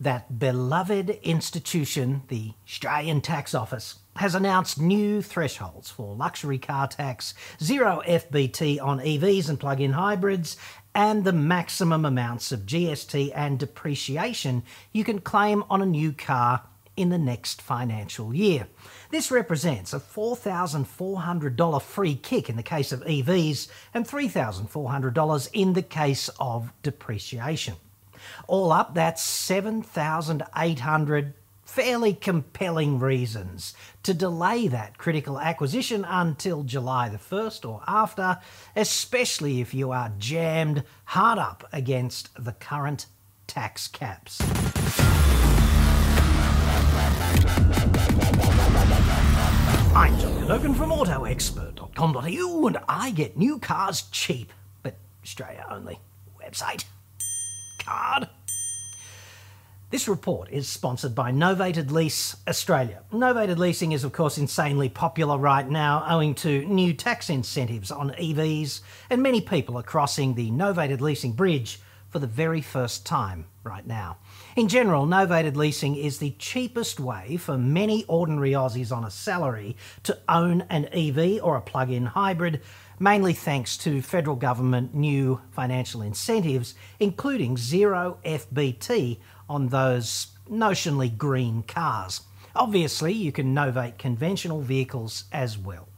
That beloved institution, the Australian Tax Office, has announced new thresholds for luxury car tax, zero FBT on EVs and plug in hybrids, and the maximum amounts of GST and depreciation you can claim on a new car in the next financial year. This represents a $4,400 free kick in the case of EVs and $3,400 in the case of depreciation. All up, that's 7,800 fairly compelling reasons to delay that critical acquisition until July the 1st or after, especially if you are jammed hard up against the current tax caps. I'm John Cadogan from AutoExpert.com.au and I get new cars cheap, but Australia only. Website. Card. This report is sponsored by Novated Lease Australia. Novated leasing is, of course, insanely popular right now owing to new tax incentives on EVs, and many people are crossing the Novated Leasing Bridge for the very first time right now. In general, novated leasing is the cheapest way for many ordinary Aussies on a salary to own an EV or a plug in hybrid, mainly thanks to federal government new financial incentives, including zero FBT on those notionally green cars. Obviously, you can novate conventional vehicles as well.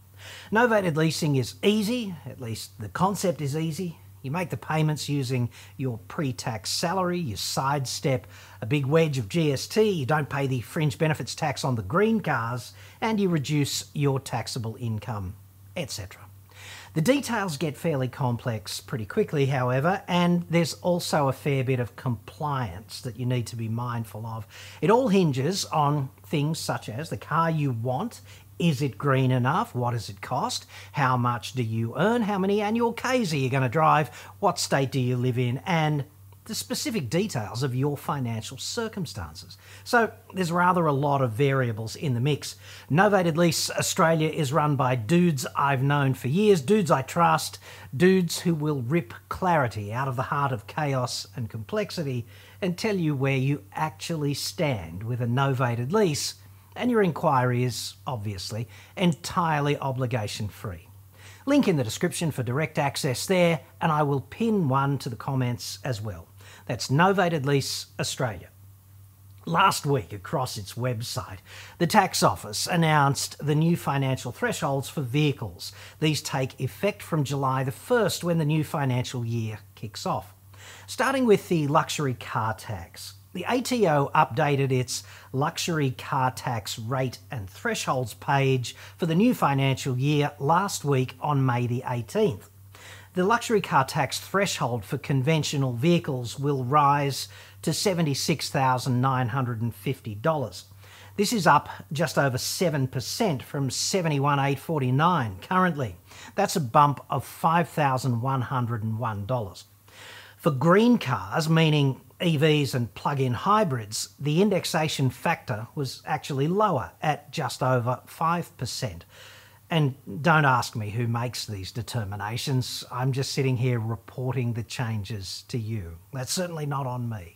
Novated leasing is easy, at least the concept is easy. You make the payments using your pre tax salary, you sidestep a big wedge of GST, you don't pay the fringe benefits tax on the green cars, and you reduce your taxable income, etc. The details get fairly complex pretty quickly, however, and there's also a fair bit of compliance that you need to be mindful of. It all hinges on things such as the car you want is it green enough? What does it cost? How much do you earn? How many annual Ks are you going to drive? What state do you live in? And the specific details of your financial circumstances. So there's rather a lot of variables in the mix. Novated Lease Australia is run by dudes I've known for years, dudes I trust, dudes who will rip clarity out of the heart of chaos and complexity and tell you where you actually stand with a novated lease and your inquiry is, obviously, entirely obligation free. Link in the description for direct access there, and I will pin one to the comments as well. That's Novated Lease Australia. Last week, across its website, the Tax Office announced the new financial thresholds for vehicles. These take effect from July the 1st when the new financial year kicks off. Starting with the luxury car tax. The ATO updated its luxury car tax rate and thresholds page for the new financial year last week on May the 18th. The luxury car tax threshold for conventional vehicles will rise to $76,950. This is up just over 7% from 71,849 currently. That's a bump of $5,101. For green cars, meaning EVs and plug in hybrids, the indexation factor was actually lower at just over 5%. And don't ask me who makes these determinations. I'm just sitting here reporting the changes to you. That's certainly not on me.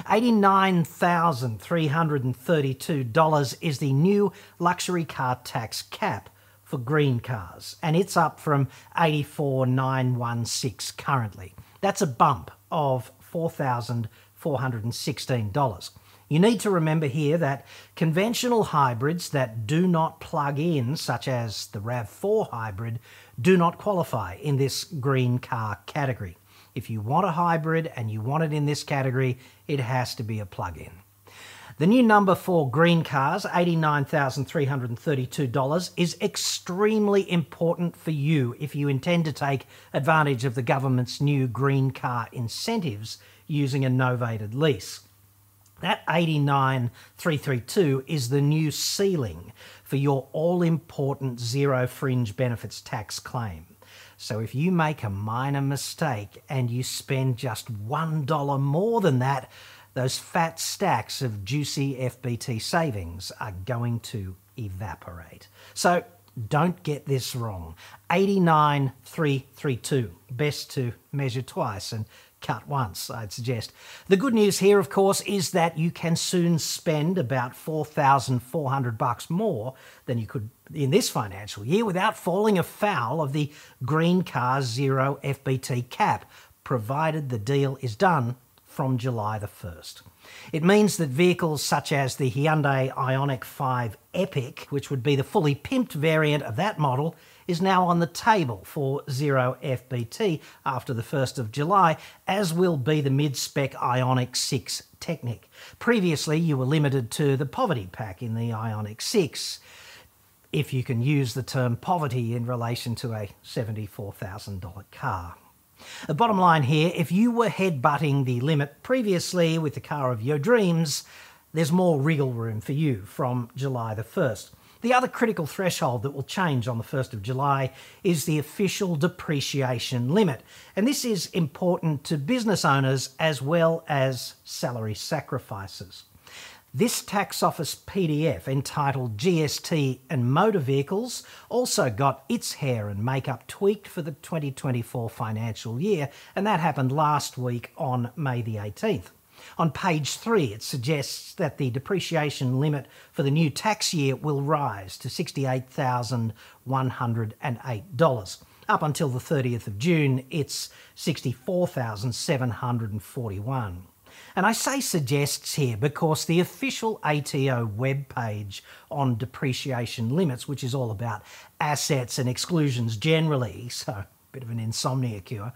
$89,332 is the new luxury car tax cap for green cars, and it's up from 84,916 currently. That's a bump of $4,416. You need to remember here that conventional hybrids that do not plug in, such as the RAV4 hybrid, do not qualify in this green car category. If you want a hybrid and you want it in this category, it has to be a plug in. The new number for green cars, $89,332, is extremely important for you if you intend to take advantage of the government's new green car incentives using a novated lease. That 89,332 is the new ceiling for your all important zero fringe benefits tax claim. So if you make a minor mistake and you spend just $1 more than that, those fat stacks of juicy FBT savings are going to evaporate. So don't get this wrong. 89,332. Best to measure twice and cut once, I'd suggest. The good news here, of course, is that you can soon spend about 4,400 bucks more than you could in this financial year without falling afoul of the Green Car Zero FBT cap, provided the deal is done from July the 1st. It means that vehicles such as the Hyundai Ioniq 5 Epiq, which would be the fully pimped variant of that model, is now on the table for Zero FBT after the 1st of July, as will be the mid spec Ioniq 6 Techniq. Previously, you were limited to the poverty pack in the Ioniq 6, if you can use the term poverty in relation to a $74,000 car. The bottom line here if you were headbutting the limit previously with the car of your dreams, there's more wriggle room for you from July the 1st. The other critical threshold that will change on the 1st of July is the official depreciation limit. And this is important to business owners as well as salary sacrifices. This tax office PDF entitled GST and Motor Vehicles also got its hair and makeup tweaked for the 2024 financial year, and that happened last week on May the 18th. On page 3, it suggests that the depreciation limit for the new tax year will rise to $68,108. Up until the 30th of June, it's 64,741. And I say suggests here because the official ATO webpage on depreciation limits, which is all about assets and exclusions generally, so a bit of an insomnia cure,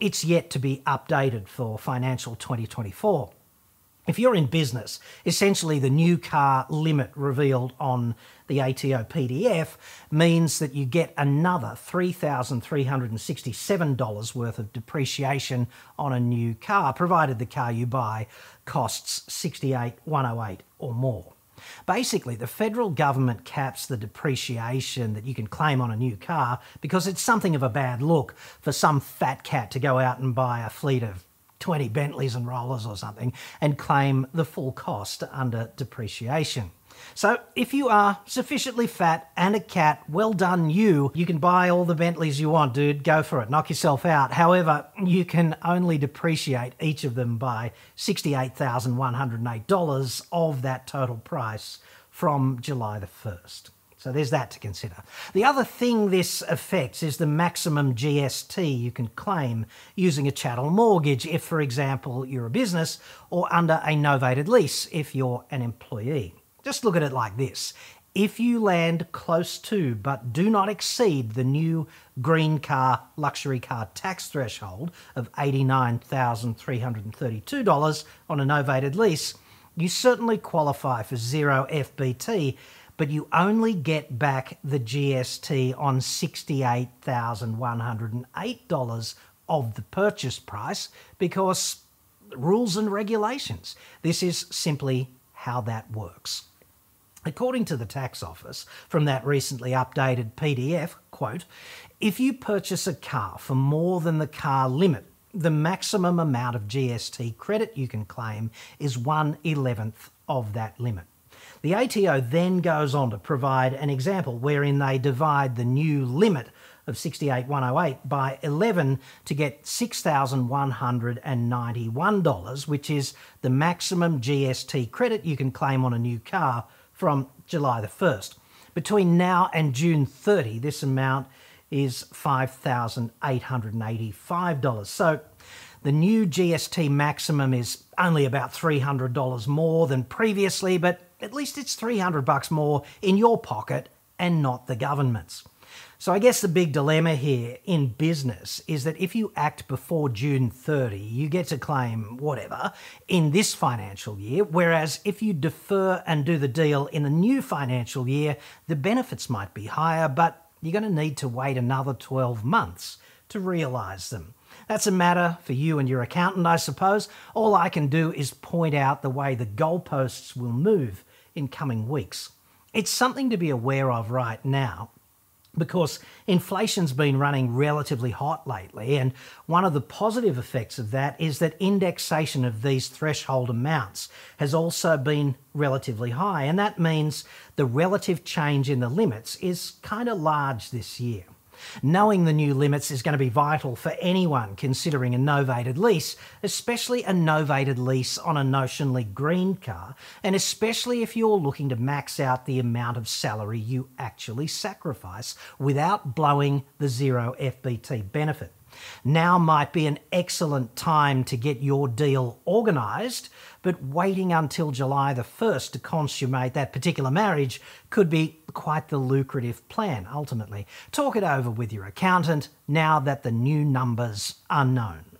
it's yet to be updated for financial 2024. If you're in business, essentially the new car limit revealed on the ATO PDF means that you get another $3,367 worth of depreciation on a new car, provided the car you buy costs 68,108 or more. Basically, the federal government caps the depreciation that you can claim on a new car because it's something of a bad look for some fat cat to go out and buy a fleet of 20 Bentleys and Rollers or something and claim the full cost under depreciation. So, if you are sufficiently fat and a cat, well done you. You can buy all the Bentleys you want, dude. Go for it. Knock yourself out. However, you can only depreciate each of them by $68,108 of that total price from July the 1st. So there's that to consider. The other thing this affects is the maximum GST you can claim using a chattel mortgage if, for example, you're a business or under a novated lease if you're an employee. Just look at it like this. If you land close to but do not exceed the new green car luxury car tax threshold of $89,332 on a novated lease, you certainly qualify for zero FBT but you only get back the GST on $68,108 of the purchase price because rules and regulations. This is simply how that works. According to the tax office, from that recently updated PDF, quote, if you purchase a car for more than the car limit, the maximum amount of GST credit you can claim is one eleventh of that limit. The ATO then goes on to provide an example wherein they divide the new limit of 68108 by 11 to get $6,191, which is the maximum GST credit you can claim on a new car from July the 1st. Between now and June 30, this amount is $5,885. So the new GST maximum is only about $300 more than previously, but at least it's 300 bucks more in your pocket and not the government's. So I guess the big dilemma here in business is that if you act before June 30, you get to claim whatever in this financial year, whereas if you defer and do the deal in the new financial year, the benefits might be higher, but you're going to need to wait another 12 months to realise them. That's a matter for you and your accountant, I suppose. All I can do is point out the way the goalposts will move in coming weeks. It's something to be aware of right now because inflation's been running relatively hot lately, and one of the positive effects of that is that indexation of these threshold amounts has also been relatively high, and that means the relative change in the limits is kind of large this year. Knowing the new limits is going to be vital for anyone considering a novated lease, especially a novated lease on a notionally green car, and especially if you're looking to max out the amount of salary you actually sacrifice without blowing the zero FBT benefit. Now might be an excellent time to get your deal organised, but waiting until July the 1st to consummate that particular marriage could be quite the lucrative plan ultimately. Talk it over with your accountant now that the new numbers are known.